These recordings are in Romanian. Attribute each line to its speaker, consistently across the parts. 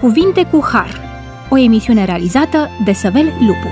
Speaker 1: Cuvinte cu Har, o emisiune realizată de Săvel Lupu.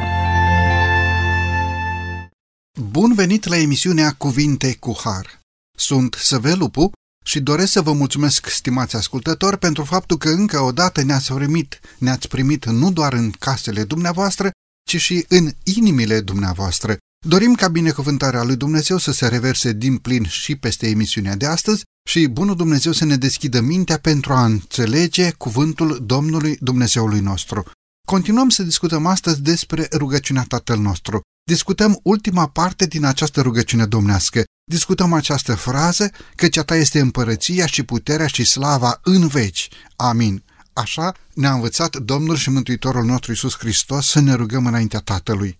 Speaker 2: Bun venit la emisiunea Cuvinte cu Har. Sunt Săvel Lupu și doresc să vă mulțumesc, stimați ascultători, pentru faptul că încă o dată ne-ați primit, ne-ați primit nu doar în casele dumneavoastră, ci și în inimile dumneavoastră. Dorim ca binecuvântarea lui Dumnezeu să se reverse din plin și peste emisiunea de astăzi și bunul Dumnezeu să ne deschidă mintea pentru a înțelege cuvântul Domnului Dumnezeului nostru. Continuăm să discutăm astăzi despre rugăciunea Tatăl nostru. Discutăm ultima parte din această rugăciune domnească. Discutăm această frază, căci a ta este împărăția și puterea și slava în veci. Amin. Așa ne-a învățat Domnul și Mântuitorul nostru Iisus Hristos să ne rugăm înaintea Tatălui.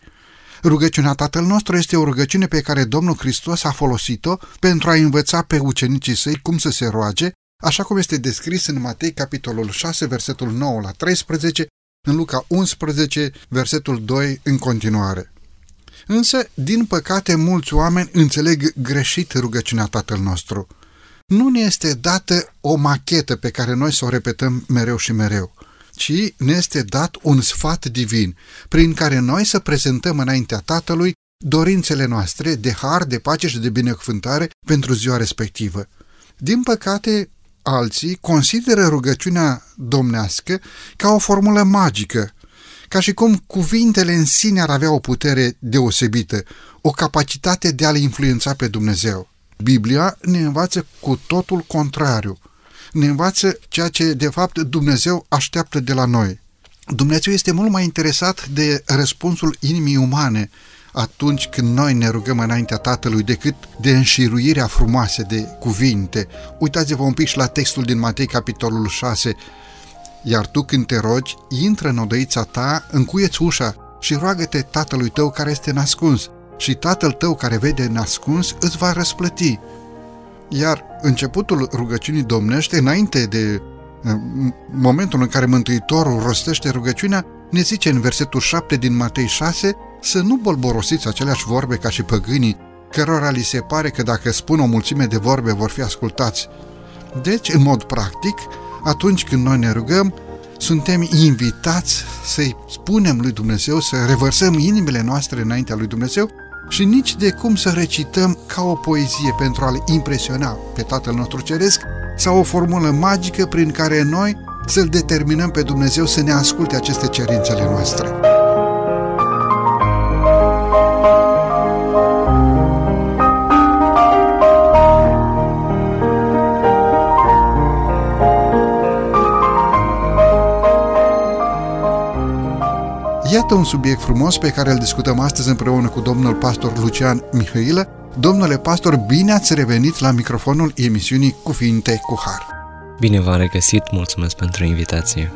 Speaker 2: Rugăciunea Tatăl nostru este o rugăciune pe care Domnul Hristos a folosit-o pentru a învăța pe ucenicii săi cum să se roage, așa cum este descris în Matei capitolul 6, versetul 9 la 13, în Luca 11, versetul 2 în continuare. Însă, din păcate, mulți oameni înțeleg greșit rugăciunea Tatăl nostru. Nu ne este dată o machetă pe care noi să o repetăm mereu și mereu ci ne este dat un sfat divin, prin care noi să prezentăm înaintea Tatălui dorințele noastre de har, de pace și de binecuvântare pentru ziua respectivă. Din păcate, alții consideră rugăciunea domnească ca o formulă magică, ca și cum cuvintele în sine ar avea o putere deosebită, o capacitate de a le influența pe Dumnezeu. Biblia ne învață cu totul contrariu ne învață ceea ce, de fapt, Dumnezeu așteaptă de la noi. Dumnezeu este mult mai interesat de răspunsul inimii umane atunci când noi ne rugăm înaintea Tatălui decât de înșiruirea frumoase de cuvinte. Uitați-vă un pic și la textul din Matei, capitolul 6. Iar tu când te rogi, intră în odăița ta, încuieți ușa și roagă-te Tatălui tău care este nascuns și Tatăl tău care vede nascuns îți va răsplăti. Iar începutul rugăciunii domnește, înainte de momentul în care Mântuitorul rostește rugăciunea, ne zice în versetul 7 din Matei 6 să nu bolborosiți aceleași vorbe ca și păgânii, cărora li se pare că dacă spun o mulțime de vorbe vor fi ascultați. Deci, în mod practic, atunci când noi ne rugăm, suntem invitați să-i spunem lui Dumnezeu, să revărsăm inimile noastre înaintea lui Dumnezeu și nici de cum să recităm ca o poezie pentru a-L impresiona pe Tatăl nostru Ceresc sau o formulă magică prin care noi să-L determinăm pe Dumnezeu să ne asculte aceste cerințele noastre. Iată un subiect frumos pe care îl discutăm astăzi împreună cu domnul pastor Lucian Mihailă. Domnule pastor, bine ați revenit la microfonul emisiunii Cuvinte cu Har.
Speaker 3: Bine v-am regăsit, mulțumesc pentru invitație.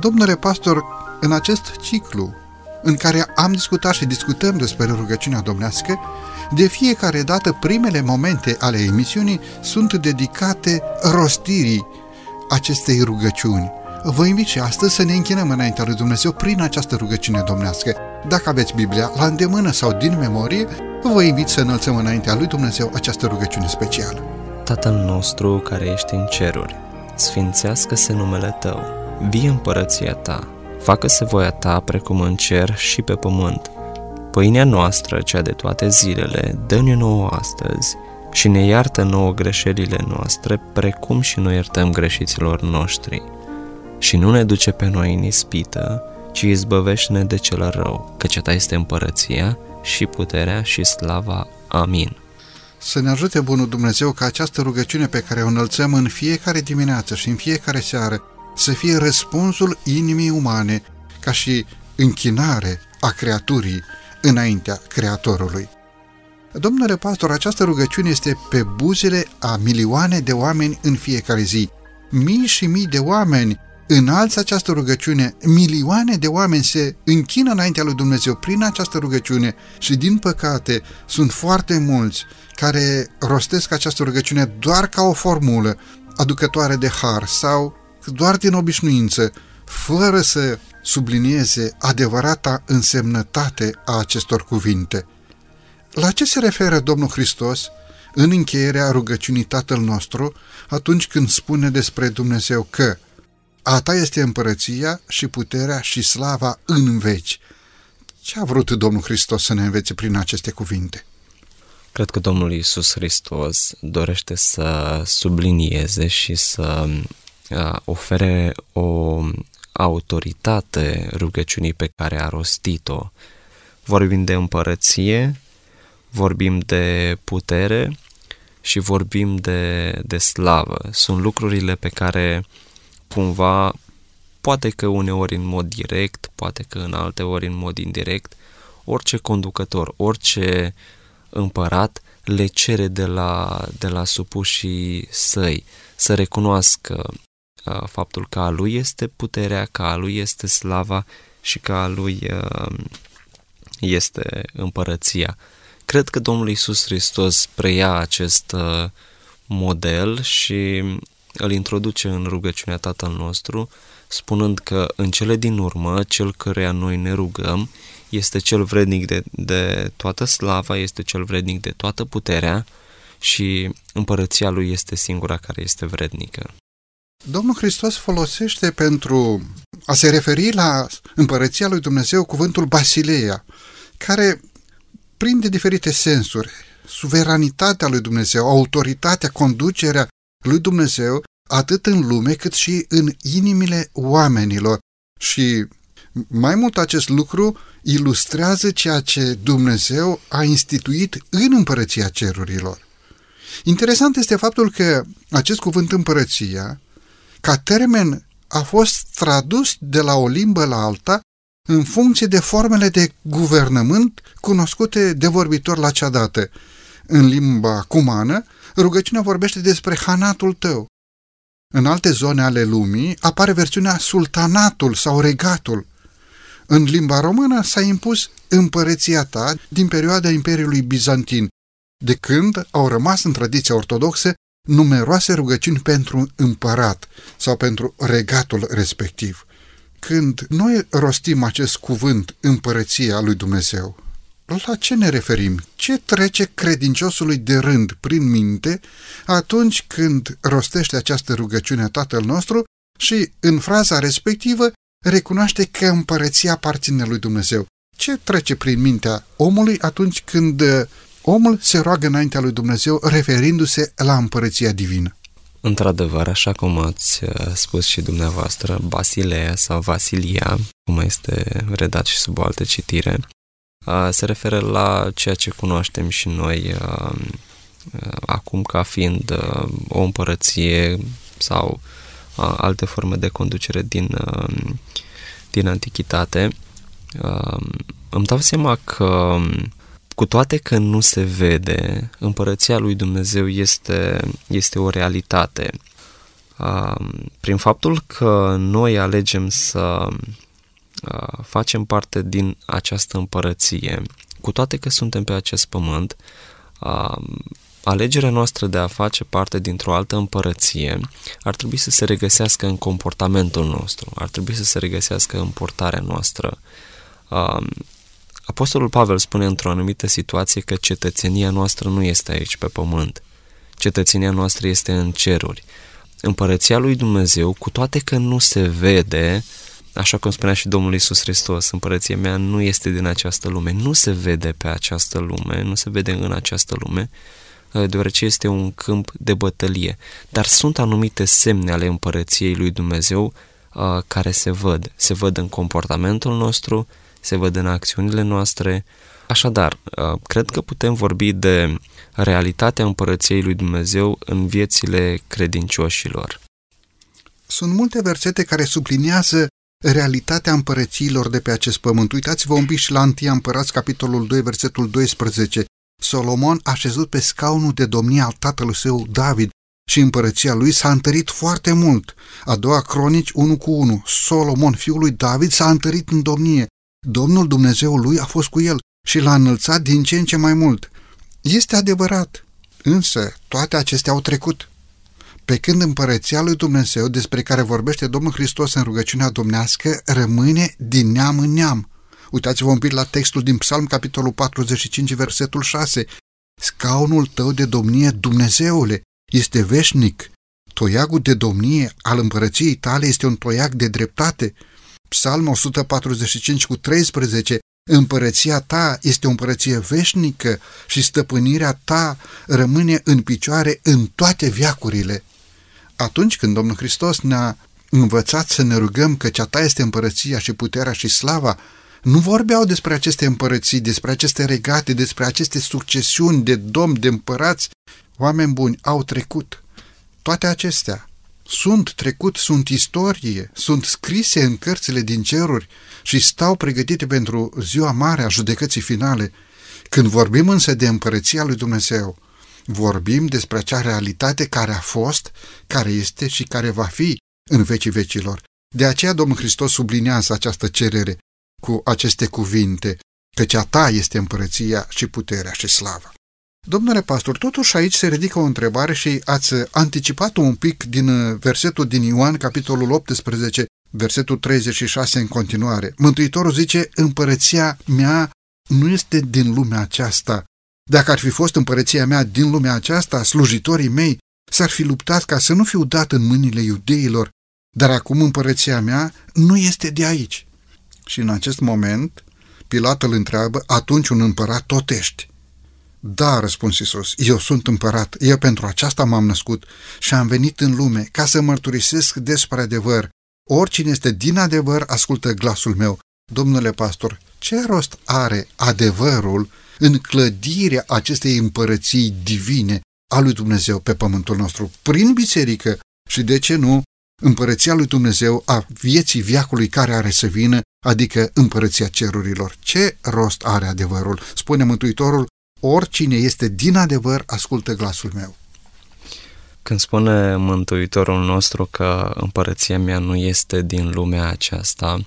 Speaker 2: Domnule pastor, în acest ciclu în care am discutat și discutăm despre rugăciunea domnească, de fiecare dată primele momente ale emisiunii sunt dedicate rostirii acestei rugăciuni vă invit și astăzi să ne închinăm înaintea lui Dumnezeu prin această rugăciune domnească. Dacă aveți Biblia la îndemână sau din memorie, vă invit să înălțăm înaintea lui Dumnezeu această rugăciune specială.
Speaker 3: Tatăl nostru care ești în ceruri, sfințească-se numele Tău, vie împărăția Ta, facă-se voia Ta precum în cer și pe pământ. Pâinea noastră, cea de toate zilele, dă-ne nouă astăzi și ne iartă nouă greșelile noastre, precum și noi iertăm greșiților noștri și nu ne duce pe noi în ispită, ci izbăvește-ne de cel rău, căci ta este împărăția și puterea și slava. Amin.
Speaker 2: Să ne ajute Bunul Dumnezeu ca această rugăciune pe care o înălțăm în fiecare dimineață și în fiecare seară să fie răspunsul inimii umane, ca și închinare a creaturii înaintea Creatorului. Domnule pastor, această rugăciune este pe buzele a milioane de oameni în fiecare zi. Mii și mii de oameni înalți această rugăciune, milioane de oameni se închină înaintea lui Dumnezeu prin această rugăciune și din păcate sunt foarte mulți care rostesc această rugăciune doar ca o formulă aducătoare de har sau doar din obișnuință, fără să sublinieze adevărata însemnătate a acestor cuvinte. La ce se referă Domnul Hristos în încheierea rugăciunii Tatăl nostru atunci când spune despre Dumnezeu că a ta este împărăția și puterea și slava în veci. Ce a vrut Domnul Hristos să ne învețe prin aceste cuvinte?
Speaker 3: Cred că Domnul Iisus Hristos dorește să sublinieze și să ofere o autoritate rugăciunii pe care a rostit-o. Vorbim de împărăție, vorbim de putere și vorbim de, de slavă. Sunt lucrurile pe care cumva, poate că uneori în mod direct, poate că în alte ori în mod indirect, orice conducător, orice împărat le cere de la, de la supușii săi să recunoască uh, faptul că a lui este puterea, că a lui este slava și că a lui uh, este împărăția. Cred că Domnul Iisus Hristos preia acest uh, model și îl introduce în rugăciunea Tatăl nostru, spunând că în cele din urmă, cel căreia noi ne rugăm, este cel vrednic de, de toată slava, este cel vrednic de toată puterea și împărăția lui este singura care este vrednică.
Speaker 2: Domnul Hristos folosește pentru a se referi la împărăția lui Dumnezeu cuvântul Basileia, care prinde diferite sensuri. Suveranitatea lui Dumnezeu, autoritatea, conducerea lui Dumnezeu, atât în lume cât și în inimile oamenilor. Și mai mult acest lucru ilustrează ceea ce Dumnezeu a instituit în împărăția cerurilor. Interesant este faptul că acest cuvânt împărăția, ca termen, a fost tradus de la o limbă la alta în funcție de formele de guvernământ cunoscute de vorbitor la cea dată. În limba cumană, rugăciunea vorbește despre hanatul tău. În alte zone ale lumii apare versiunea sultanatul sau regatul. În limba română s-a impus împărăția ta din perioada Imperiului Bizantin, de când au rămas în tradiția ortodoxă numeroase rugăciuni pentru împărat sau pentru regatul respectiv. Când noi rostim acest cuvânt împărăția lui Dumnezeu, la ce ne referim? Ce trece credinciosului de rând prin minte atunci când rostește această rugăciune a Tatăl nostru și în fraza respectivă recunoaște că împărăția aparține lui Dumnezeu? Ce trece prin mintea omului atunci când uh, omul se roagă înaintea lui Dumnezeu referindu-se la împărăția divină?
Speaker 3: Într-adevăr, așa cum ați uh, spus și dumneavoastră, Basilea sau Vasilia, cum este redat și sub o altă citire, se referă la ceea ce cunoaștem și noi acum ca fiind o împărăție sau alte forme de conducere din, din antichitate. Îmi dau seama că cu toate că nu se vede, împărăția lui Dumnezeu este, este o realitate. Prin faptul că noi alegem să facem parte din această împărăție, cu toate că suntem pe acest pământ, alegerea noastră de a face parte dintr-o altă împărăție ar trebui să se regăsească în comportamentul nostru, ar trebui să se regăsească în portarea noastră. Apostolul Pavel spune într-o anumită situație că cetățenia noastră nu este aici pe pământ. Cetățenia noastră este în ceruri. Împărăția lui Dumnezeu, cu toate că nu se vede, Așa cum spunea și Domnul Isus Hristos, împărăția mea nu este din această lume, nu se vede pe această lume, nu se vede în această lume, uh, deoarece este un câmp de bătălie. Dar sunt anumite semne ale împărăției lui Dumnezeu uh, care se văd. Se văd în comportamentul nostru, se văd în acțiunile noastre. Așadar, uh, cred că putem vorbi de realitatea împărăției lui Dumnezeu în viețile credincioșilor.
Speaker 2: Sunt multe versete care subliniază realitatea împărățiilor de pe acest pământ. Uitați-vă un pic și la 1 Împărați, capitolul 2, versetul 12. Solomon a șezut pe scaunul de domnie al tatălui său David și împărăția lui s-a întărit foarte mult. A doua cronici 1 cu 1. Solomon, fiul lui David, s-a întărit în domnie. Domnul Dumnezeul lui a fost cu el și l-a înălțat din ce în ce mai mult. Este adevărat, însă toate acestea au trecut. Pe când împărăția lui Dumnezeu, despre care vorbește Domnul Hristos în rugăciunea domnească, rămâne din neam în neam. Uitați-vă un pic la textul din Psalm, capitolul 45, versetul 6. Scaunul tău de domnie, Dumnezeule, este veșnic. toiagul de domnie al împărăției tale este un toiag de dreptate. Psalm 145 cu 13 Împărăția ta este o împărăție veșnică și stăpânirea ta rămâne în picioare în toate viacurile. Atunci când Domnul Hristos ne-a învățat să ne rugăm că cea ta este împărăția și puterea și slava, nu vorbeau despre aceste împărății, despre aceste regate, despre aceste succesiuni de domni, de împărați. Oameni buni au trecut. Toate acestea sunt trecut, sunt istorie, sunt scrise în cărțile din ceruri și stau pregătite pentru ziua mare a judecății finale. Când vorbim însă de împărăția lui Dumnezeu, vorbim despre acea realitate care a fost, care este și care va fi în vecii vecilor. De aceea Domnul Hristos sublinează această cerere cu aceste cuvinte, că cea ta este împărăția și puterea și slava. Domnule pastor, totuși aici se ridică o întrebare și ați anticipat un pic din versetul din Ioan, capitolul 18, versetul 36 în continuare. Mântuitorul zice, împărăția mea nu este din lumea aceasta. Dacă ar fi fost împărăția mea din lumea aceasta, slujitorii mei s-ar fi luptat ca să nu fiu dat în mâinile iudeilor, dar acum împărăția mea nu este de aici. Și în acest moment, Pilat îl întreabă, atunci un împărat tot ești. Da, răspuns Isus, eu sunt împărat, eu pentru aceasta m-am născut și am venit în lume ca să mărturisesc despre adevăr. Oricine este din adevăr, ascultă glasul meu. Domnule pastor, ce rost are adevărul în clădirea acestei împărății divine a lui Dumnezeu pe pământul nostru, prin biserică și, de ce nu, împărăția lui Dumnezeu a vieții viacului care are să vină, adică împărăția cerurilor. Ce rost are adevărul? Spune Mântuitorul, oricine este din adevăr, ascultă glasul meu.
Speaker 3: Când spune Mântuitorul nostru că împărăția mea nu este din lumea aceasta,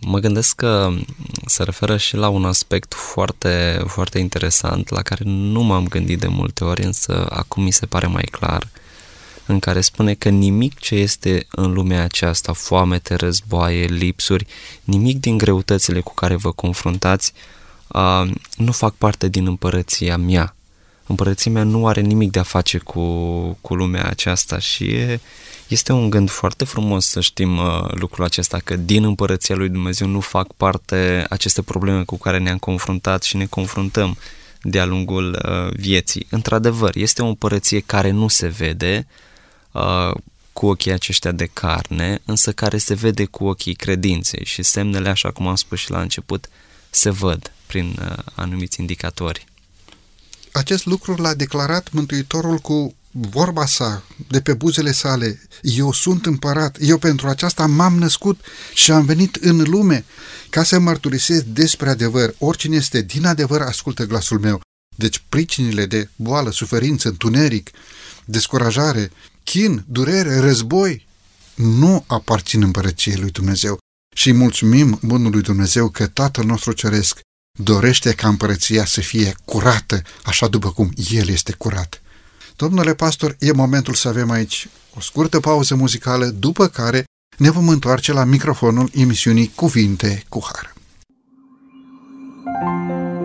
Speaker 3: mă gândesc că se referă și la un aspect foarte, foarte interesant la care nu m-am gândit de multe ori, însă acum mi se pare mai clar, în care spune că nimic ce este în lumea aceasta, foamete, războaie, lipsuri, nimic din greutățile cu care vă confruntați, nu fac parte din împărăția mea. Împărăția mea nu are nimic de a face cu, cu lumea aceasta și e, este un gând foarte frumos să știm uh, lucrul acesta, că din împărăția lui Dumnezeu nu fac parte aceste probleme cu care ne-am confruntat și ne confruntăm de-a lungul uh, vieții. Într-adevăr, este o împărăție care nu se vede uh, cu ochii aceștia de carne, însă care se vede cu ochii credinței și semnele, așa cum am spus și la început, se văd prin uh, anumiți indicatori.
Speaker 2: Acest lucru l-a declarat Mântuitorul cu vorba sa, de pe buzele sale, eu sunt împărat, eu pentru aceasta m-am născut și am venit în lume ca să mărturisesc despre adevăr. Oricine este din adevăr, ascultă glasul meu. Deci pricinile de boală, suferință, întuneric, descurajare, chin, durere, război, nu aparțin împărăției lui Dumnezeu. Și mulțumim Bunului Dumnezeu că Tatăl nostru Ceresc dorește ca împărăția să fie curată, așa după cum El este curat. Domnule pastor, e momentul să avem aici o scurtă pauză muzicală, după care ne vom întoarce la microfonul emisiunii Cuvinte cu Har. După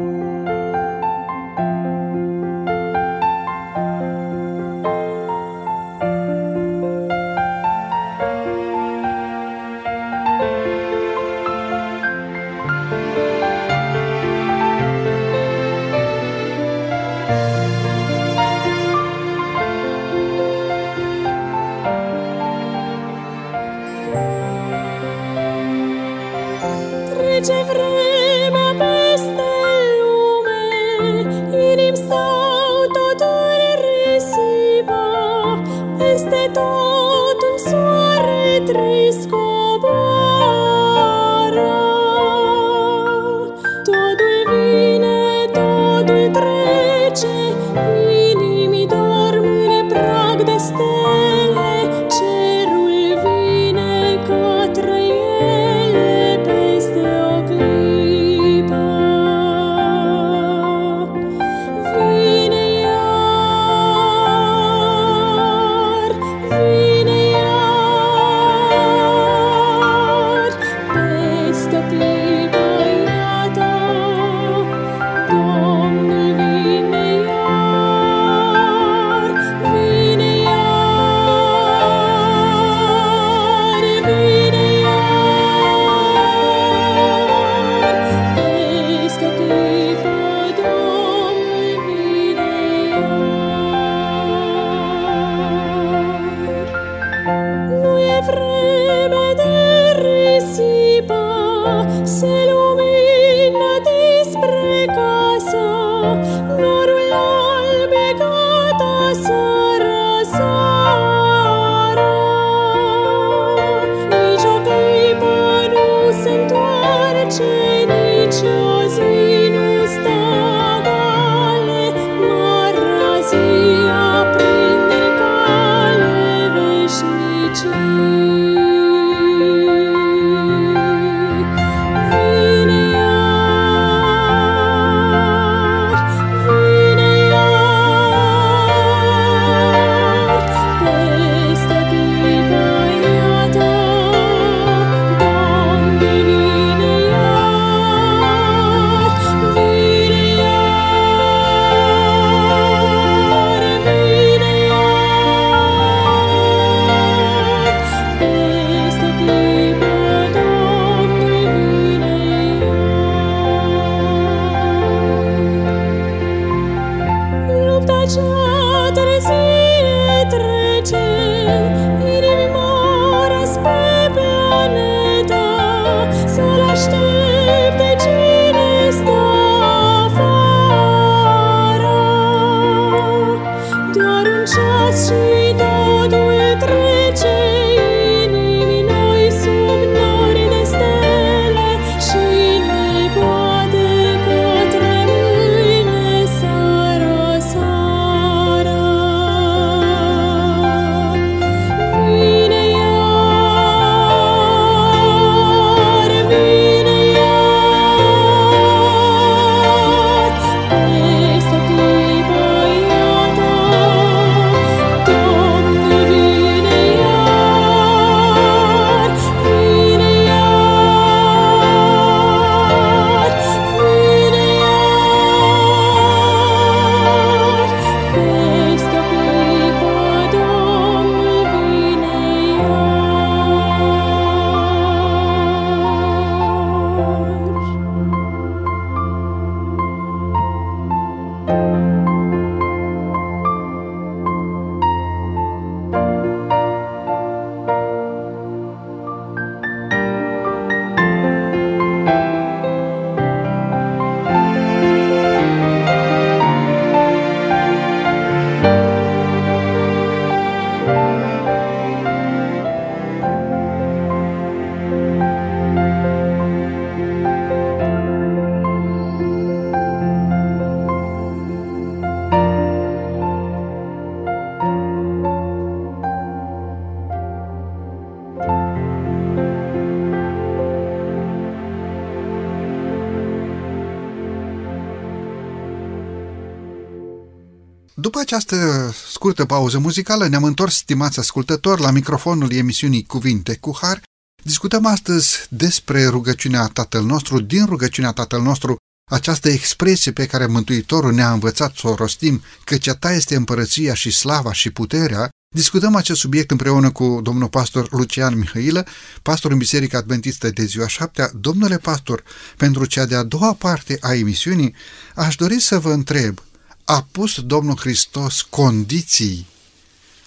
Speaker 2: această scurtă pauză muzicală, ne-am întors, stimați ascultători, la microfonul emisiunii Cuvinte cu Har. Discutăm astăzi despre rugăciunea Tatăl nostru, din rugăciunea Tatăl nostru, această expresie pe care Mântuitorul ne-a învățat să o rostim, căci a ta este împărăția și slava și puterea, discutăm acest subiect împreună cu domnul pastor Lucian Mihailă, pastor în Biserica Adventistă de ziua șaptea. Domnule pastor, pentru cea de-a doua parte a emisiunii, aș dori să vă întreb, a pus Domnul Hristos condiții,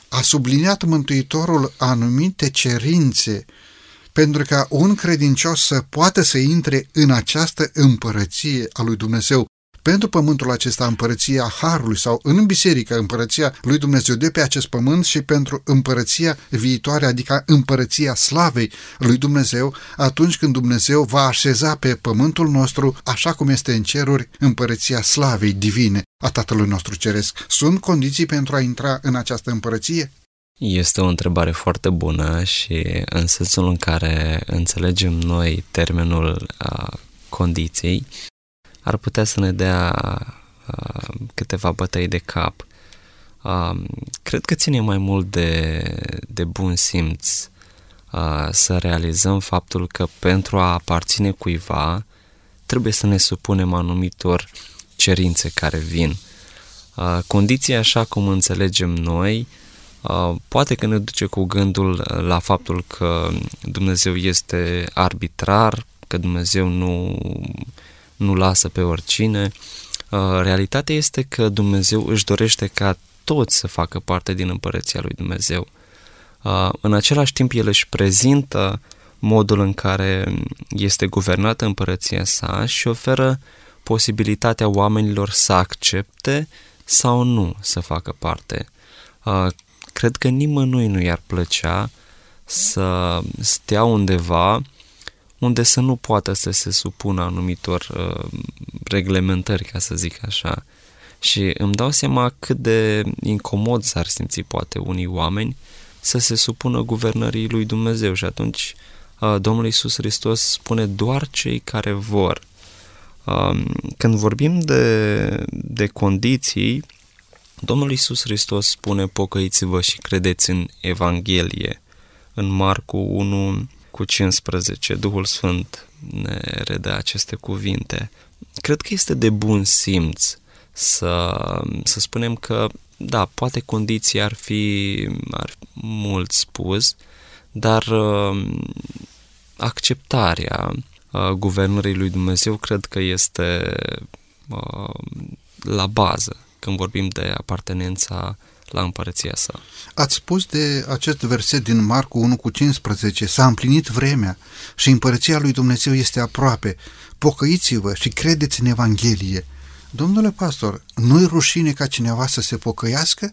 Speaker 2: a subliniat Mântuitorul anumite cerințe pentru ca un credincios să poată să intre în această împărăție a lui Dumnezeu pentru pământul acesta împărăția Harului sau în biserică împărăția lui Dumnezeu de pe acest pământ și pentru împărăția viitoare, adică împărăția slavei lui Dumnezeu, atunci când Dumnezeu va așeza pe pământul nostru, așa cum este în ceruri, împărăția slavei divine a Tatălui nostru Ceresc. Sunt condiții pentru a intra în această împărăție?
Speaker 3: Este o întrebare foarte bună și în sensul în care înțelegem noi termenul uh, condiții, ar putea să ne dea uh, câteva bătăi de cap. Uh, cred că ține mai mult de, de bun simț uh, să realizăm faptul că pentru a aparține cuiva trebuie să ne supunem anumitor cerințe care vin. Uh, condiția așa cum înțelegem noi uh, poate că ne duce cu gândul la faptul că Dumnezeu este arbitrar, că Dumnezeu nu nu lasă pe oricine. Uh, realitatea este că Dumnezeu își dorește ca toți să facă parte din împărăția lui Dumnezeu. Uh, în același timp, El își prezintă modul în care este guvernată împărăția sa și oferă posibilitatea oamenilor să accepte sau nu să facă parte. Uh, cred că nimănui nu i-ar plăcea să stea undeva unde să nu poată să se supună anumitor uh, reglementări, ca să zic așa. Și îmi dau seama cât de incomod s-ar simți poate unii oameni să se supună guvernării lui Dumnezeu și atunci uh, Domnul Iisus Hristos spune doar cei care vor. Uh, când vorbim de, de condiții, Domnul Iisus Hristos spune pocăiți-vă și credeți în Evanghelie. În Marcu 1 cu 15, Duhul Sfânt ne redă aceste cuvinte. Cred că este de bun simț să, să spunem că, da, poate condiții ar fi, ar fi mult spus, dar uh, acceptarea uh, guvernării lui Dumnezeu cred că este uh, la bază când vorbim de apartenența la împărăția sa.
Speaker 2: Ați spus de acest verset din Marcu 1 cu 15, s-a împlinit vremea și împărăția lui Dumnezeu este aproape. Pocăiți-vă și credeți în Evanghelie. Domnule pastor, nu-i rușine ca cineva să se pocăiască?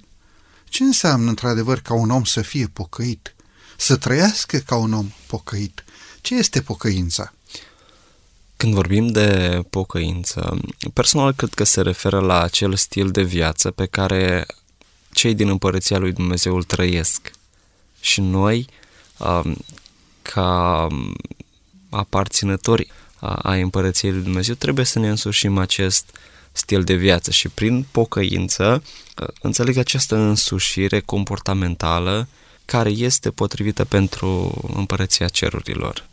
Speaker 2: Ce înseamnă într-adevăr ca un om să fie pocăit? Să trăiască ca un om pocăit? Ce este pocăința?
Speaker 3: Când vorbim de pocăință, personal cred că se referă la acel stil de viață pe care cei din împărăția lui Dumnezeu îl trăiesc. Și noi, ca aparținători ai împărăției lui Dumnezeu, trebuie să ne însușim acest stil de viață și prin pocăință înțeleg această însușire comportamentală care este potrivită pentru împărăția cerurilor.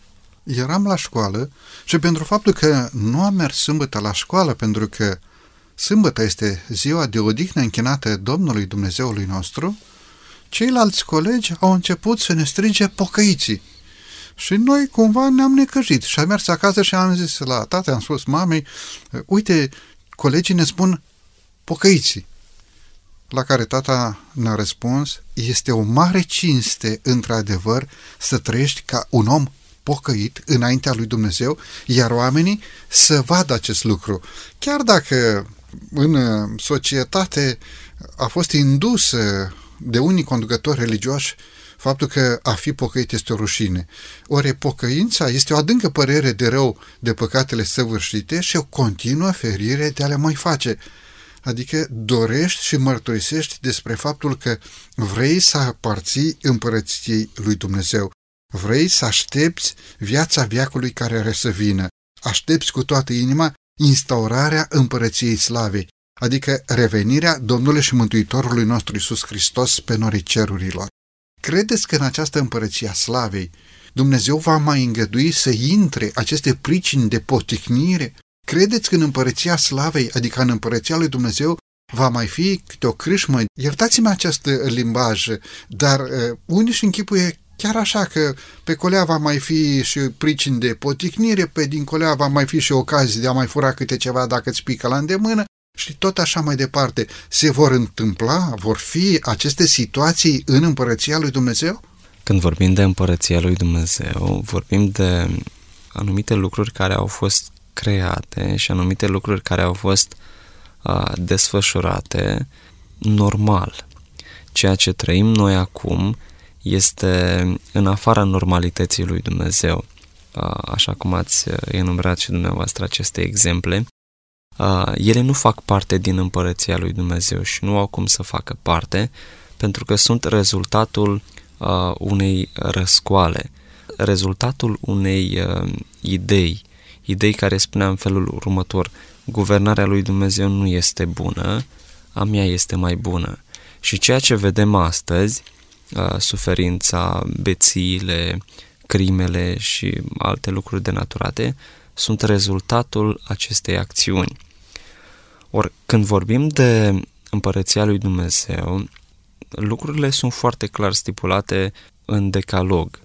Speaker 2: Eram la școală și pentru faptul că nu am mers sâmbătă la școală, pentru că Sâmbătă este ziua de odihnă închinată Domnului Dumnezeului nostru, ceilalți colegi au început să ne strige pocăiții. Și noi cumva ne-am necăjit și am mers acasă și am zis la tată, am spus mamei, uite, colegii ne spun pocăiții. La care tata ne-a răspuns, este o mare cinste, într-adevăr, să trăiești ca un om pocăit înaintea lui Dumnezeu, iar oamenii să vadă acest lucru. Chiar dacă în uh, societate a fost indusă de unii conducători religioși faptul că a fi pocăit este o rușine. Ori pocăința este o adâncă părere de rău de păcatele săvârșite și o continuă ferire de a le mai face. Adică dorești și mărturisești despre faptul că vrei să aparții împărăției lui Dumnezeu. Vrei să aștepți viața viacului care are să vină. Aștepți cu toată inima instaurarea împărăției slavei, adică revenirea Domnului și Mântuitorului nostru Isus Hristos pe norii cerurilor. Credeți că în această împărăție a slavei Dumnezeu va mai îngădui să intre aceste pricini de poticnire? Credeți că în împărăția slavei, adică în împărăția lui Dumnezeu, va mai fi câte o crâșmă? Iertați-mi acest limbaj, dar uh, unii și închipuie Chiar așa că pe colea va mai fi și pricini de poticnire, pe din colea va mai fi și ocazii de a mai fura câte ceva dacă îți pică la îndemână și tot așa mai departe. Se vor întâmpla, vor fi aceste situații în împărăția lui Dumnezeu?
Speaker 3: Când vorbim de împărăția lui Dumnezeu, vorbim de anumite lucruri care au fost create și anumite lucruri care au fost uh, desfășurate normal. Ceea ce trăim noi acum este în afara normalității lui Dumnezeu, așa cum ați enumerat și dumneavoastră aceste exemple. Ele nu fac parte din împărăția lui Dumnezeu și nu au cum să facă parte, pentru că sunt rezultatul unei răscoale, rezultatul unei idei, idei care spunea în felul următor, guvernarea lui Dumnezeu nu este bună, a mea este mai bună. Și ceea ce vedem astăzi suferința, bețiile, crimele și alte lucruri denaturate sunt rezultatul acestei acțiuni. Ori când vorbim de împărăția lui Dumnezeu, lucrurile sunt foarte clar stipulate în decalog.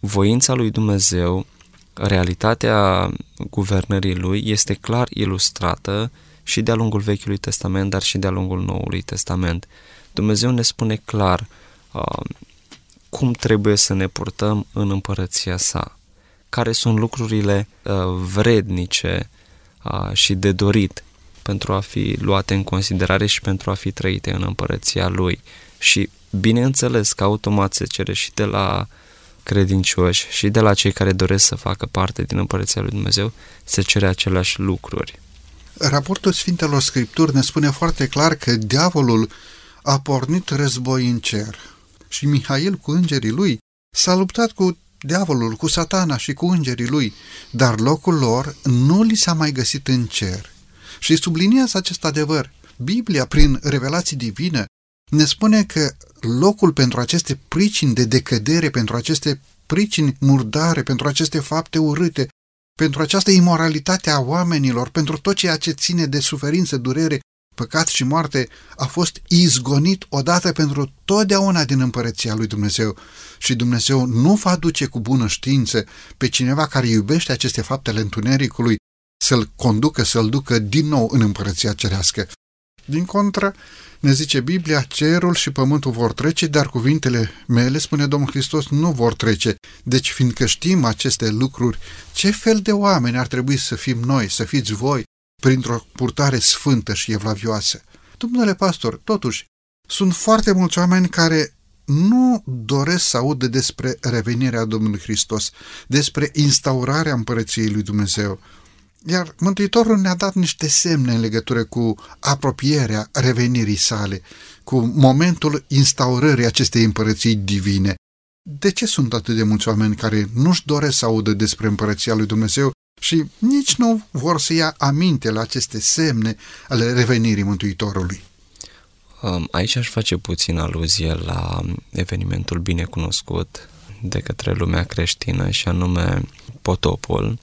Speaker 3: Voința lui Dumnezeu, realitatea guvernării lui este clar ilustrată și de-a lungul Vechiului Testament, dar și de-a lungul Noului Testament. Dumnezeu ne spune clar Um, cum trebuie să ne purtăm în împărăția sa, care sunt lucrurile uh, vrednice uh, și de dorit pentru a fi luate în considerare și pentru a fi trăite în împărăția lui. Și bineînțeles că automat se cere și de la credincioși și de la cei care doresc să facă parte din împărăția lui Dumnezeu, se cere aceleași lucruri.
Speaker 2: Raportul Sfintelor Scripturi ne spune foarte clar că diavolul a pornit război în cer și Mihail cu îngerii lui s-a luptat cu diavolul, cu satana și cu îngerii lui, dar locul lor nu li s-a mai găsit în cer. Și subliniază acest adevăr. Biblia, prin revelații divine, ne spune că locul pentru aceste pricini de decădere, pentru aceste pricini murdare, pentru aceste fapte urâte, pentru această imoralitate a oamenilor, pentru tot ceea ce ține de suferință, durere păcat și moarte, a fost izgonit odată pentru totdeauna din împărăția lui Dumnezeu și Dumnezeu nu va duce cu bună știință pe cineva care iubește aceste faptele întunericului să-l conducă, să-l ducă din nou în împărăția cerească. Din contră, ne zice Biblia, cerul și pământul vor trece, dar cuvintele mele, spune Domnul Hristos, nu vor trece. Deci, fiindcă știm aceste lucruri, ce fel de oameni ar trebui să fim noi, să fiți voi, printr-o purtare sfântă și evlavioasă? Domnule pastor, totuși, sunt foarte mulți oameni care nu doresc să audă despre revenirea Domnului Hristos, despre instaurarea împărăției lui Dumnezeu. Iar Mântuitorul ne-a dat niște semne în legătură cu apropierea revenirii sale, cu momentul instaurării acestei împărății divine. De ce sunt atât de mulți oameni care nu-și doresc să audă despre împărăția lui Dumnezeu și nici nu vor să ia aminte la aceste semne ale revenirii Mântuitorului?
Speaker 3: Um, aici aș face puțin aluzie la evenimentul binecunoscut de către lumea creștină și anume potopul.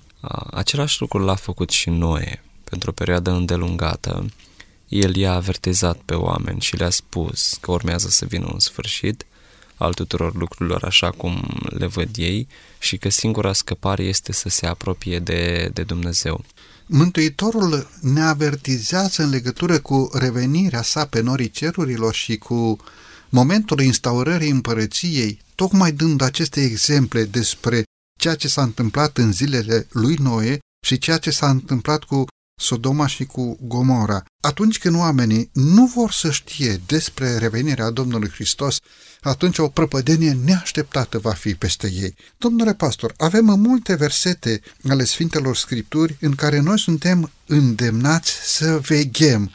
Speaker 3: Același lucru l-a făcut și Noe pentru o perioadă îndelungată. El i-a avertizat pe oameni și le-a spus că urmează să vină un sfârșit al tuturor lucrurilor așa cum le văd ei și că singura scăpare este să se apropie de, de Dumnezeu.
Speaker 2: Mântuitorul ne avertizează în legătură cu revenirea sa pe norii cerurilor și cu momentul instaurării împărăției, tocmai dând aceste exemple despre ceea ce s-a întâmplat în zilele lui Noe și ceea ce s-a întâmplat cu Sodoma și cu Gomora. Atunci când oamenii nu vor să știe despre revenirea Domnului Hristos, atunci o prăpădenie neașteptată va fi peste ei. Domnule pastor, avem multe versete ale Sfintelor Scripturi în care noi suntem îndemnați să veghem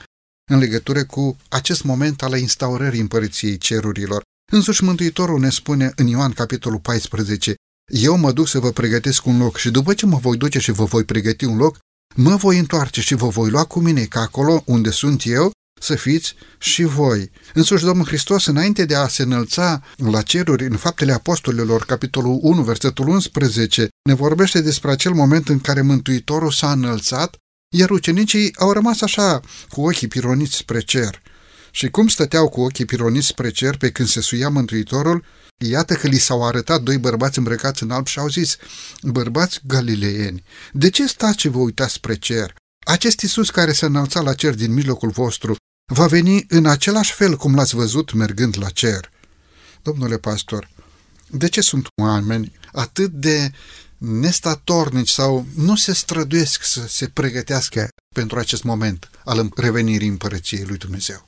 Speaker 2: în legătură cu acest moment al instaurării împărăției cerurilor. Însuși Mântuitorul ne spune în Ioan capitolul 14, Eu mă duc să vă pregătesc un loc și după ce mă voi duce și vă voi pregăti un loc, mă voi întoarce și vă voi lua cu mine, ca acolo unde sunt eu să fiți și voi. Însuși Domnul Hristos, înainte de a se înălța la ceruri în faptele apostolilor, capitolul 1, versetul 11, ne vorbește despre acel moment în care Mântuitorul s-a înălțat, iar ucenicii au rămas așa, cu ochii pironiți spre cer. Și cum stăteau cu ochii pironiți spre cer pe când se suia Mântuitorul, Iată că li s-au arătat doi bărbați îmbrăcați în alb și au zis, bărbați galileeni, de ce stați și vă uitați spre cer? Acest Iisus care se înălța la cer din mijlocul vostru va veni în același fel cum l-ați văzut mergând la cer. Domnule pastor, de ce sunt oameni atât de nestatornici sau nu se străduiesc să se pregătească pentru acest moment al revenirii împărăției lui Dumnezeu?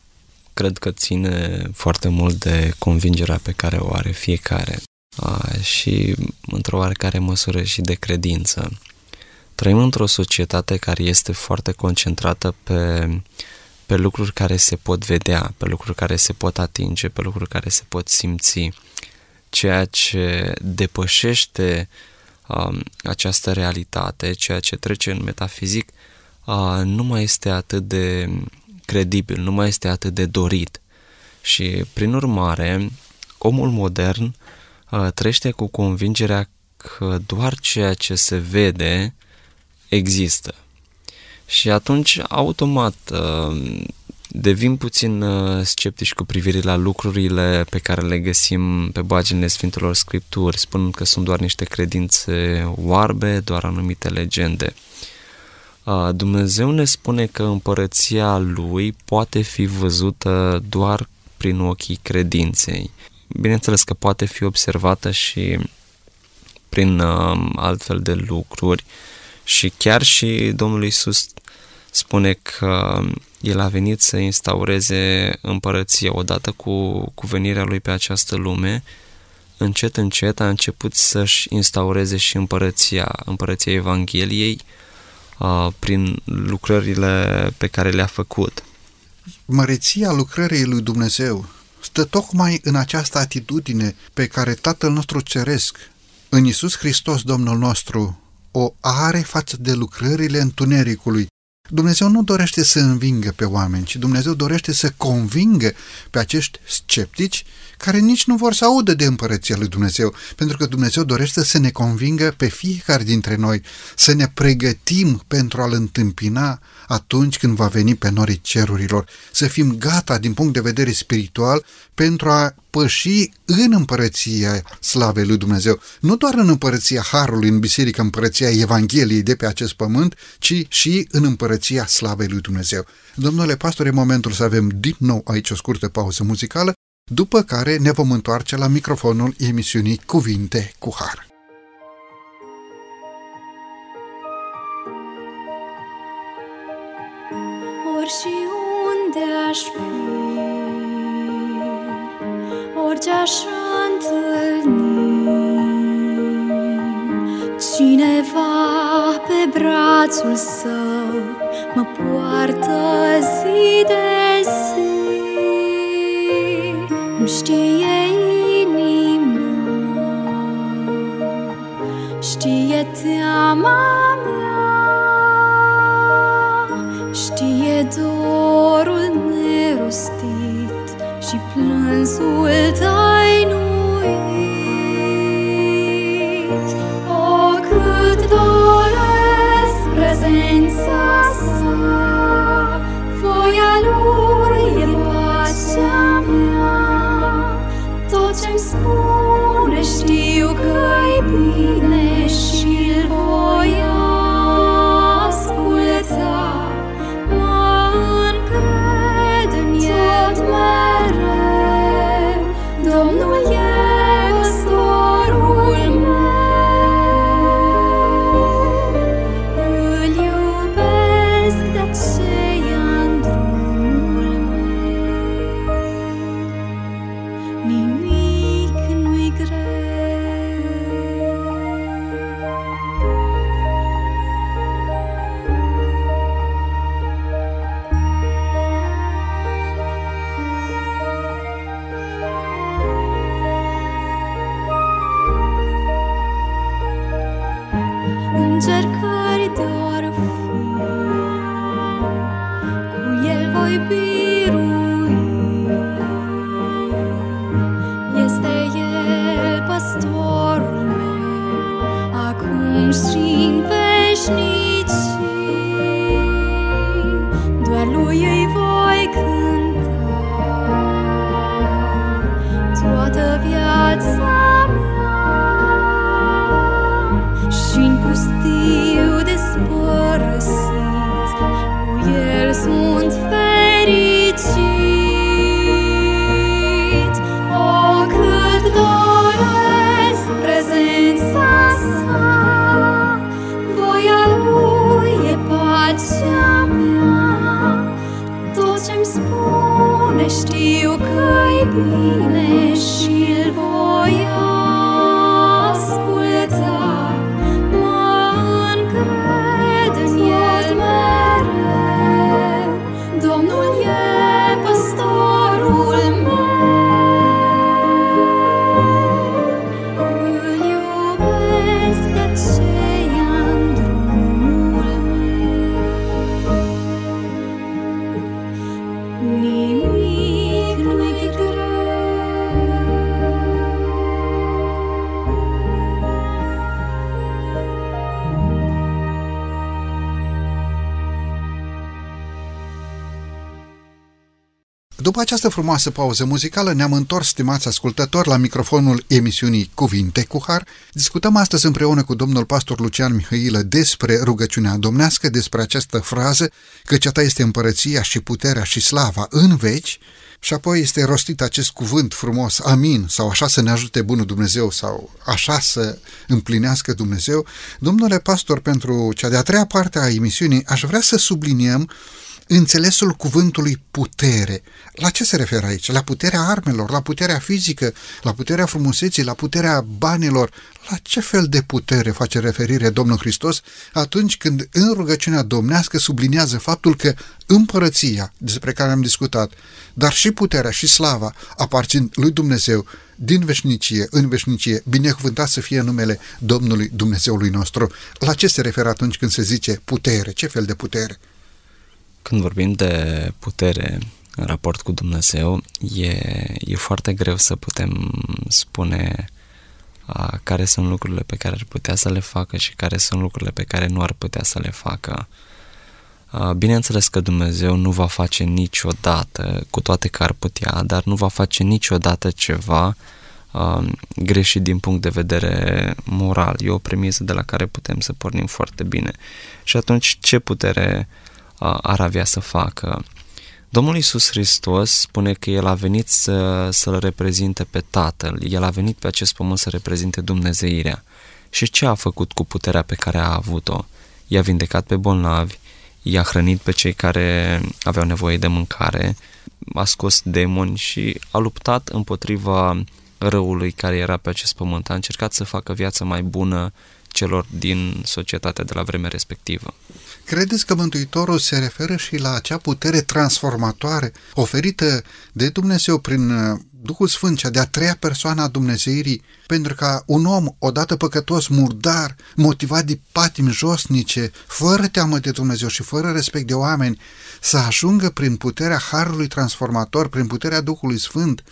Speaker 3: cred că ține foarte mult de convingerea pe care o are fiecare a, și într-o oarecare măsură și de credință. Trăim într-o societate care este foarte concentrată pe, pe lucruri care se pot vedea, pe lucruri care se pot atinge, pe lucruri care se pot simți, ceea ce depășește um, această realitate, ceea ce trece în metafizic, uh, nu mai este atât de credibil, nu mai este atât de dorit. Și, prin urmare, omul modern uh, trăiește cu convingerea că doar ceea ce se vede există. Și atunci, automat, uh, devin puțin uh, sceptici cu privire la lucrurile pe care le găsim pe baginile Sfintelor Scripturi, spunând că sunt doar niște credințe oarbe, doar anumite legende. Dumnezeu ne spune că împărăția Lui poate fi văzută doar prin ochii credinței. Bineînțeles că poate fi observată și prin uh, altfel de lucruri și chiar și Domnul Isus spune că El a venit să instaureze împărăția odată cu, cu venirea Lui pe această lume, încet încet a început să-și instaureze și împărăția, împărăția Evangheliei, uh, prin lucrările pe care le-a făcut.
Speaker 2: Măreția lucrării lui Dumnezeu stă tocmai în această atitudine pe care Tatăl nostru Ceresc, în Isus Hristos Domnul nostru, o are față de lucrările întunericului. Dumnezeu nu dorește să învingă pe oameni, ci Dumnezeu dorește să convingă pe acești sceptici care nici nu vor să audă de împărăția lui Dumnezeu, pentru că Dumnezeu dorește să ne convingă pe fiecare dintre noi, să ne pregătim pentru a-L întâmpina atunci când va veni pe norii cerurilor, să fim gata din punct de vedere spiritual pentru a păși în împărăția slavei lui Dumnezeu. Nu doar în împărăția Harului, în biserică, împărăția Evangheliei de pe acest pământ, ci și în împărăția slavei lui Dumnezeu. Domnule pastor, e momentul să avem din nou aici o scurtă pauză muzicală, după care ne vom întoarce la microfonul emisiunii Cuvinte cu Har.
Speaker 4: Ori și unde aș fi, orice aș întâlni, cineva pe brațul său mă poartă zi de will.
Speaker 2: După această frumoasă pauză muzicală ne-am întors, stimați ascultători, la microfonul emisiunii Cuvinte cu Har. Discutăm astăzi împreună cu domnul pastor Lucian Mihailă despre rugăciunea domnească, despre această frază, căci a ta este împărăția și puterea și slava în veci, și apoi este rostit acest cuvânt frumos, amin, sau așa să ne ajute bunul Dumnezeu, sau așa să împlinească Dumnezeu. Domnule pastor, pentru cea de-a treia parte a emisiunii, aș vrea să subliniem înțelesul cuvântului putere. La ce se referă aici? La puterea armelor, la puterea fizică, la puterea frumuseții, la puterea banilor. La ce fel de putere face referire Domnul Hristos atunci când în rugăciunea domnească subliniază faptul că împărăția despre care am discutat, dar și puterea și slava aparțin lui Dumnezeu din veșnicie în veșnicie, binecuvântat să fie numele Domnului Dumnezeului nostru. La ce se referă atunci când se zice putere? Ce fel de putere?
Speaker 3: Când vorbim de putere în raport cu Dumnezeu, e, e foarte greu să putem spune a, care sunt lucrurile pe care ar putea să le facă și care sunt lucrurile pe care nu ar putea să le facă. Bineînțeles că Dumnezeu nu va face niciodată, cu toate că ar putea, dar nu va face niciodată ceva uh, greșit din punct de vedere moral. E o premisă de la care putem să pornim foarte bine. Și atunci ce putere uh, ar avea să facă? Domnul Iisus Hristos spune că El a venit să, să-L reprezinte pe Tatăl, El a venit pe acest pământ să reprezinte Dumnezeirea. Și ce a făcut cu puterea pe care a avut-o? I-a vindecat pe bolnavi, i-a hrănit pe cei care aveau nevoie de mâncare, a scos demoni și a luptat împotriva răului care era pe acest pământ. A încercat să facă viața mai bună celor din societatea de la vremea respectivă.
Speaker 2: Credeți că Mântuitorul se referă și la acea putere transformatoare oferită de Dumnezeu prin uh, Duhul Sfânt, cea de-a treia persoană a Dumnezeirii, pentru ca un om, odată păcătos, murdar, motivat de patimi josnice, fără teamă de Dumnezeu și fără respect de oameni, să ajungă prin puterea Harului transformator, prin puterea Duhului Sfânt,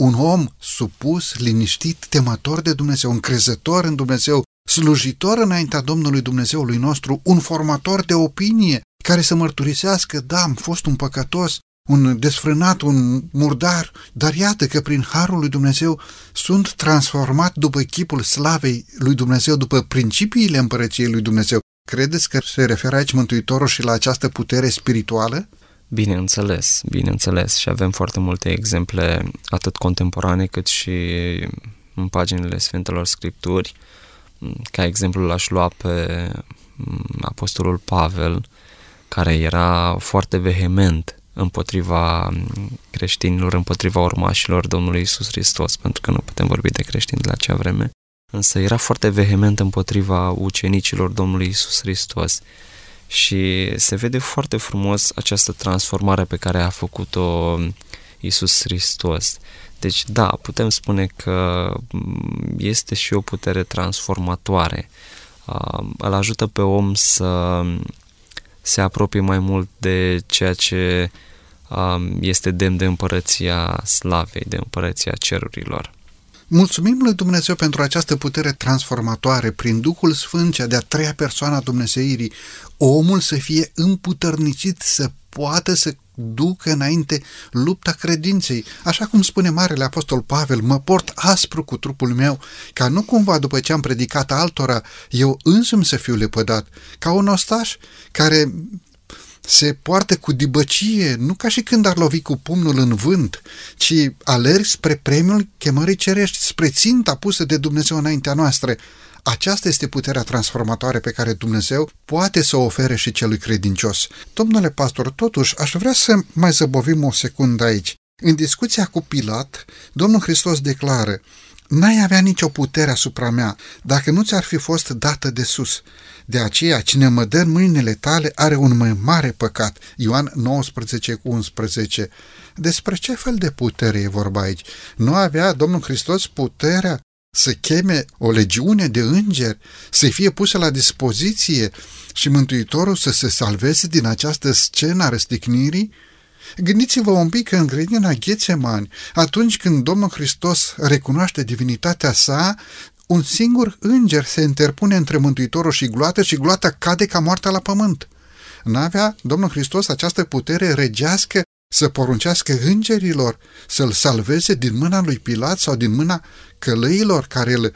Speaker 2: un om supus, liniștit, temător de Dumnezeu, încrezător în Dumnezeu, slujitor înaintea Domnului Dumnezeului nostru, un formator de opinie care să mărturisească, da, am fost un păcătos, un desfrânat, un murdar, dar iată că prin Harul lui Dumnezeu sunt transformat după chipul slavei lui Dumnezeu, după principiile împărăției lui Dumnezeu. Credeți că se referă aici Mântuitorul și la această putere spirituală?
Speaker 3: Bineînțeles, bineînțeles. Și avem foarte multe exemple atât contemporane cât și în paginile Sfintelor Scripturi. Ca exemplu l-aș lua pe mm, Apostolul Pavel, care era foarte vehement împotriva mm, creștinilor, împotriva urmașilor Domnului Isus Hristos, pentru că nu putem vorbi de creștini de la acea vreme, însă era foarte vehement împotriva ucenicilor Domnului Isus Hristos și se vede foarte frumos această transformare pe care a făcut-o Isus Hristos. Deci da, putem spune că mm, este și o putere transformatoare. Îl ajută pe om să se apropie mai mult de ceea ce este demn de împărăția slavei, de împărăția cerurilor.
Speaker 2: Mulțumim lui Dumnezeu pentru această putere transformatoare prin Duhul Sfânt, cea de-a treia persoană a Dumnezeirii, omul să fie împuternicit să poată să ducă înainte lupta credinței. Așa cum spune Marele Apostol Pavel, mă port aspru cu trupul meu, ca nu cumva după ce am predicat altora, eu însumi să fiu lepădat, ca un ostaș care se poartă cu dibăcie, nu ca și când ar lovi cu pumnul în vânt, ci alergi spre premiul chemării cerești, spre ținta pusă de Dumnezeu înaintea noastră. Aceasta este puterea transformatoare pe care Dumnezeu poate să o ofere și celui credincios. Domnule pastor, totuși aș vrea să mai zăbovim o secundă aici. În discuția cu Pilat, Domnul Hristos declară, N-ai avea nicio putere asupra mea dacă nu ți-ar fi fost dată de sus. De aceea, cine mă dă în mâinile tale are un mai mare păcat. Ioan 19 cu 11. Despre ce fel de putere e vorba aici? Nu avea Domnul Hristos puterea să cheme o legiune de îngeri, să fie pusă la dispoziție și Mântuitorul să se salveze din această scenă a răstignirii? Gândiți-vă un pic că în grădina Ghețemani, atunci când Domnul Hristos recunoaște divinitatea sa, un singur înger se interpune între Mântuitorul și gloată și gloata cade ca moartea la pământ. N-avea Domnul Hristos această putere regească să poruncească îngerilor să-l salveze din mâna lui Pilat sau din mâna călăilor care îl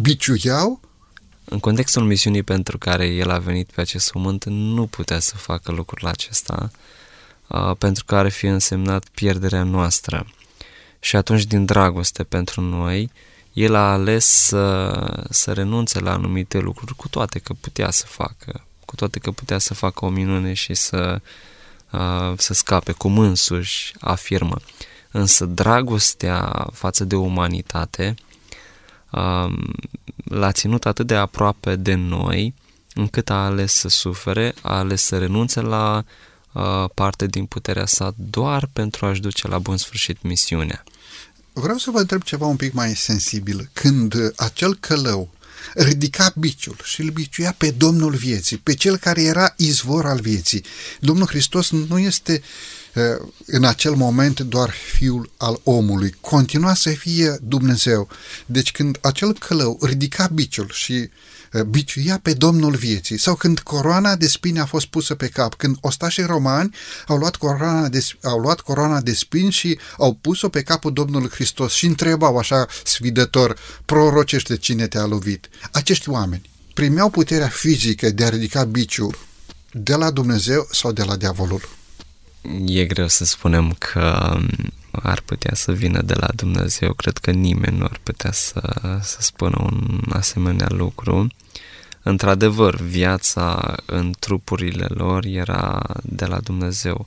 Speaker 2: biciuiau?
Speaker 3: În contextul misiunii pentru care el a venit pe acest pământ, nu putea să facă lucrul acesta, pentru că ar fi însemnat pierderea noastră. Și atunci, din dragoste pentru noi, el a ales să, să renunțe la anumite lucruri, cu toate că putea să facă, cu toate că putea să facă o minune și să, să scape, cum însuși afirmă. Însă dragostea față de umanitate l-a ținut atât de aproape de noi, încât a ales să sufere, a ales să renunțe la parte din puterea sa doar pentru a-și duce la bun sfârșit misiunea.
Speaker 2: Vreau să vă întreb ceva un pic mai sensibil. Când acel călău ridica biciul și îl biciuia pe Domnul vieții, pe cel care era izvor al vieții, Domnul Hristos nu este în acel moment doar fiul al omului, continua să fie Dumnezeu. Deci când acel călău ridica biciul și biciuia pe Domnul vieții, sau când coroana de spini a fost pusă pe cap, când ostașii romani au luat coroana de, au luat coroana de spini și au pus-o pe capul Domnului Hristos și întrebau așa sfidător, prorocește cine te-a lovit. Acești oameni primeau puterea fizică de a ridica biciul de la Dumnezeu sau de la diavolul?
Speaker 3: E greu să spunem că ar putea să vină de la Dumnezeu. Cred că nimeni nu ar putea să, să spună un asemenea lucru. Într-adevăr, viața în trupurile lor era de la Dumnezeu,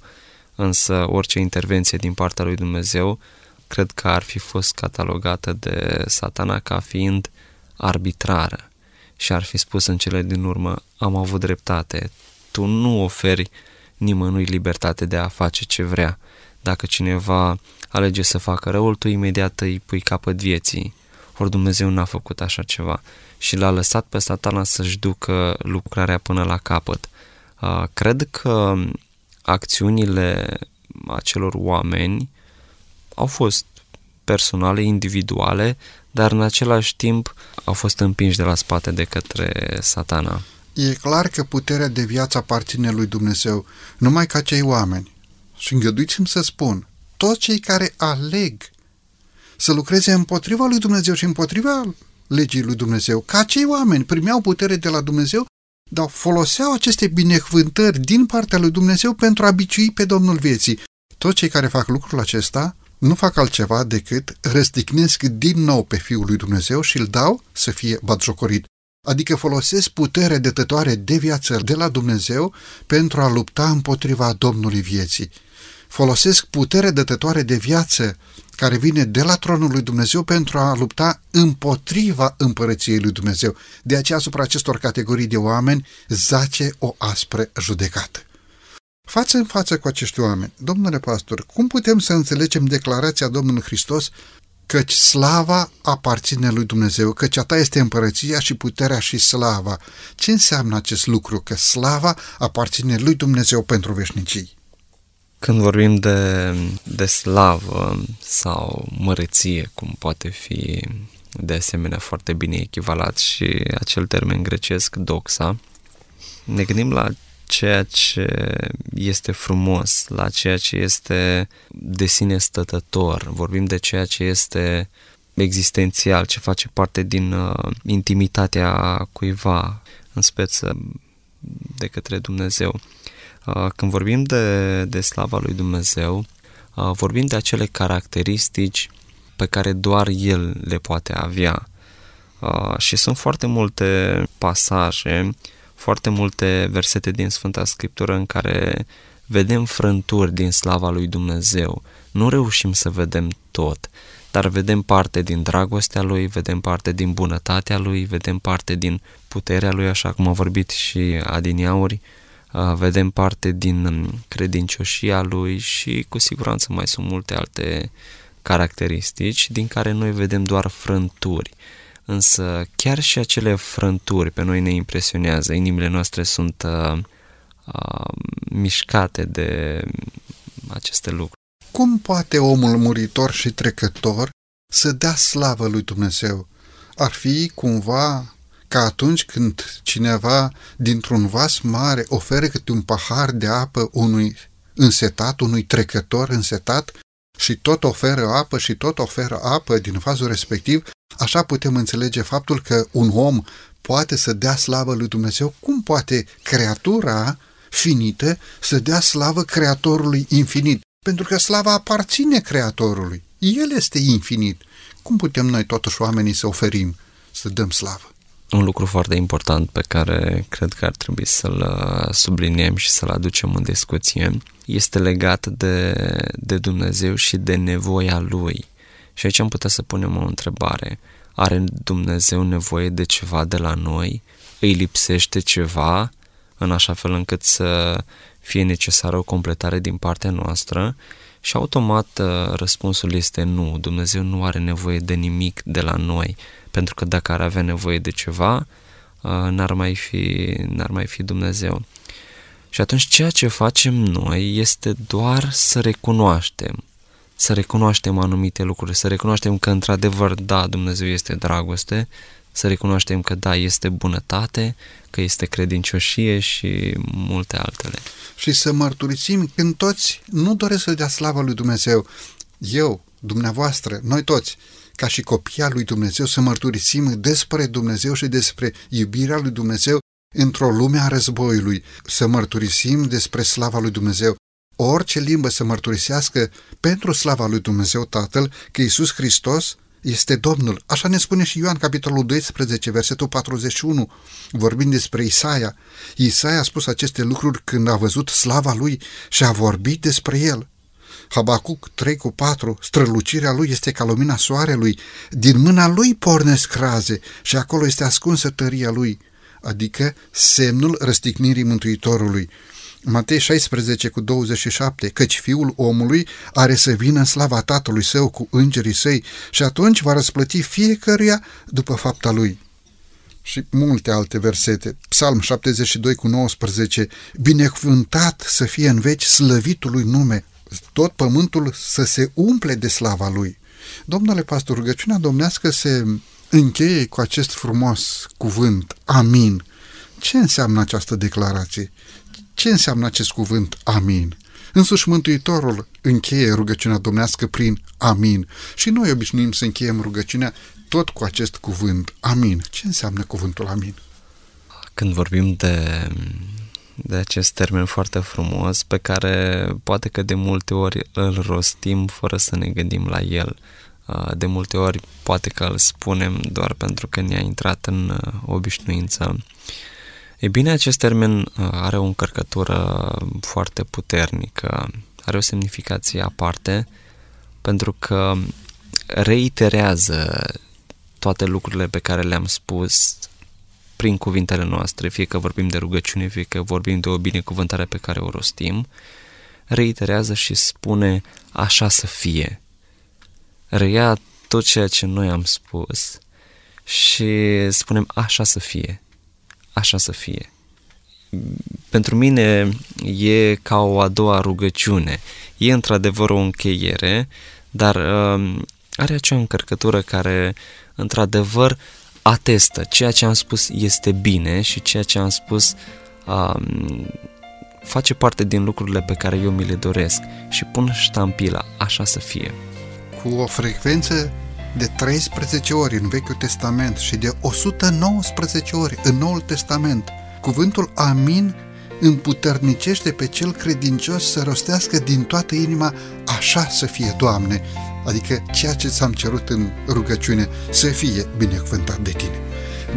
Speaker 3: însă orice intervenție din partea lui Dumnezeu cred că ar fi fost catalogată de satana ca fiind arbitrară și ar fi spus în cele din urmă, am avut dreptate, tu nu oferi nimănui libertate de a face ce vrea. Dacă cineva alege să facă răul, tu imediat îi pui capăt vieții. Ori Dumnezeu n-a făcut așa ceva și l-a lăsat pe satana să-și ducă lucrarea până la capăt. Cred că acțiunile acelor oameni au fost personale, individuale, dar în același timp au fost împinși de la spate de către satana.
Speaker 2: E clar că puterea de viață aparține lui Dumnezeu, numai ca cei oameni. Și îngăduiți-mi să spun, toți cei care aleg să lucreze împotriva lui Dumnezeu și împotriva legii lui Dumnezeu, ca cei oameni primeau putere de la Dumnezeu, dar foloseau aceste binecuvântări din partea lui Dumnezeu pentru a biciui pe Domnul vieții. Toți cei care fac lucrul acesta nu fac altceva decât răstignesc din nou pe Fiul lui Dumnezeu și îl dau să fie batjocorit adică folosesc putere dătătoare de viață de la Dumnezeu pentru a lupta împotriva Domnului vieții. Folosesc putere dătătoare de viață care vine de la tronul lui Dumnezeu pentru a lupta împotriva împărăției lui Dumnezeu. De aceea asupra acestor categorii de oameni zace o aspră judecată. Față în față cu acești oameni, domnule pastor, cum putem să înțelegem declarația Domnului Hristos căci slava aparține lui Dumnezeu, căci a ta este împărăția și puterea și slava. Ce înseamnă acest lucru? Că slava aparține lui Dumnezeu pentru veșnicii.
Speaker 3: Când vorbim de, de slavă sau măreție, cum poate fi de asemenea foarte bine echivalat și acel termen grecesc doxa, ne gândim la ceea ce este frumos, la ceea ce este de sine stătător, vorbim de ceea ce este existențial, ce face parte din uh, intimitatea cuiva, în speță de către Dumnezeu. Uh, când vorbim de, de slava lui Dumnezeu, uh, vorbim de acele caracteristici pe care doar El le poate avea. Uh, și sunt foarte multe pasaje foarte multe versete din Sfânta Scriptură în care vedem frânturi din slava lui Dumnezeu. Nu reușim să vedem tot, dar vedem parte din dragostea lui, vedem parte din bunătatea lui, vedem parte din puterea lui, așa cum a vorbit și Adiniauri, vedem parte din credincioșia lui și cu siguranță mai sunt multe alte caracteristici din care noi vedem doar frânturi. Însă chiar și acele frânturi pe noi ne impresionează, inimile noastre sunt uh, uh, mișcate de aceste lucruri.
Speaker 2: Cum poate omul muritor și trecător să dea slavă lui Dumnezeu? Ar fi cumva ca atunci când cineva dintr-un vas mare oferă câte un pahar de apă unui însetat, unui trecător însetat și tot oferă apă și tot oferă apă din fazul respectiv, așa putem înțelege faptul că un om poate să dea slavă lui Dumnezeu. Cum poate creatura finită să dea slavă creatorului infinit? Pentru că slava aparține creatorului. El este infinit. Cum putem noi totuși oamenii să oferim, să dăm slavă?
Speaker 3: Un lucru foarte important pe care cred că ar trebui să-l uh, subliniem și să-l aducem în discuție este legat de, de Dumnezeu și de nevoia Lui. Și aici am putea să punem o întrebare. Are Dumnezeu nevoie de ceva de la noi? Îi lipsește ceva în așa fel încât să fie necesară o completare din partea noastră? Și automat uh, răspunsul este nu, Dumnezeu nu are nevoie de nimic de la noi, pentru că dacă ar avea nevoie de ceva, uh, n-ar mai fi, n-ar mai fi Dumnezeu. Și atunci ceea ce facem noi este doar să recunoaștem, să recunoaștem anumite lucruri, să recunoaștem că într-adevăr, da, Dumnezeu este dragoste, să recunoaștem că da, este bunătate, că este credincioșie și multe altele.
Speaker 2: Și să mărturisim când toți nu doresc să dea slavă lui Dumnezeu. Eu, dumneavoastră, noi toți, ca și copia lui Dumnezeu, să mărturisim despre Dumnezeu și despre iubirea lui Dumnezeu într-o lume a războiului, să mărturisim despre slava lui Dumnezeu. Orice limbă să mărturisească pentru slava lui Dumnezeu Tatăl că Iisus Hristos este Domnul. Așa ne spune și Ioan, capitolul 12, versetul 41, vorbind despre Isaia. Isaia a spus aceste lucruri când a văzut slava lui și a vorbit despre el. Habacuc 3 cu 4, strălucirea lui este ca lumina soarelui, din mâna lui pornesc raze și acolo este ascunsă tăria lui, adică semnul răstignirii Mântuitorului. Matei 16 cu 27, căci fiul omului are să vină în slava tatălui său cu îngerii săi și atunci va răsplăti fiecăruia după fapta lui. Și multe alte versete. Psalm 72 cu 19, binecuvântat să fie în veci slăvitului nume, tot pământul să se umple de slava lui. Domnule pastor, rugăciunea domnească se încheie cu acest frumos cuvânt, amin. Ce înseamnă această declarație? Ce înseamnă acest cuvânt amin? Însuși Mântuitorul încheie rugăciunea domnească prin amin. Și noi obișnuim să încheiem rugăciunea tot cu acest cuvânt amin. Ce înseamnă cuvântul amin?
Speaker 3: Când vorbim de, de acest termen foarte frumos, pe care poate că de multe ori îl rostim fără să ne gândim la el, de multe ori poate că îl spunem doar pentru că ne-a intrat în uh, obișnuință, E bine, acest termen uh, are o încărcătură foarte puternică, are o semnificație aparte, pentru că reiterează toate lucrurile pe care le-am spus prin cuvintele noastre, fie că vorbim de rugăciune, fie că vorbim de o binecuvântare pe care o rostim, reiterează și spune așa să fie. Reia tot ceea ce noi am spus și spunem așa să fie așa să fie. Pentru mine e ca o a doua rugăciune. E într-adevăr o încheiere, dar uh, are acea încărcătură care într-adevăr atestă ceea ce am spus este bine și ceea ce am spus uh, face parte din lucrurile pe care eu mi le doresc și pun ștampila, așa să fie.
Speaker 2: Cu o frecvență de 13 ori în Vechiul Testament și de 119 ori în Noul Testament. Cuvântul Amin împuternicește pe cel credincios să rostească din toată inima așa să fie, Doamne, adică ceea ce ți-am cerut în rugăciune să fie binecuvântat de Tine.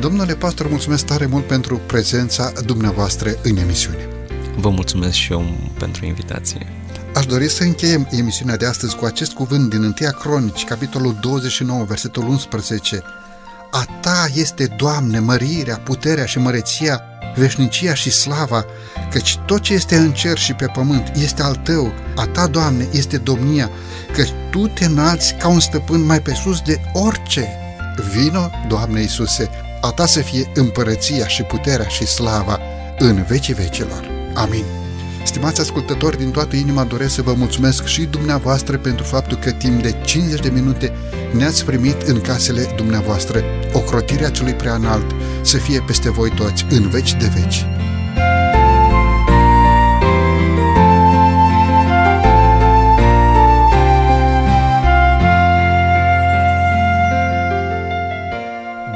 Speaker 2: Domnule pastor, mulțumesc tare mult pentru prezența dumneavoastră în emisiune.
Speaker 3: Vă mulțumesc și eu pentru invitație.
Speaker 2: Aș dori să încheiem emisiunea de astăzi cu acest cuvânt din 1 Cronici, capitolul 29, versetul 11. A ta este, Doamne, mărirea, puterea și măreția, veșnicia și slava, căci tot ce este în cer și pe pământ este al tău, a ta, Doamne, este domnia, căci tu te înalți ca un stăpân mai pe sus de orice. Vino, Doamne Iisuse, a ta să fie împărăția și puterea și slava în vecii vecilor. Amin. Stimați ascultători, din toată inima doresc să vă mulțumesc și dumneavoastră pentru faptul că timp de 50 de minute ne-ați primit în casele dumneavoastră. Ocrotirea celui prea înalt să fie peste voi toți, în veci de veci.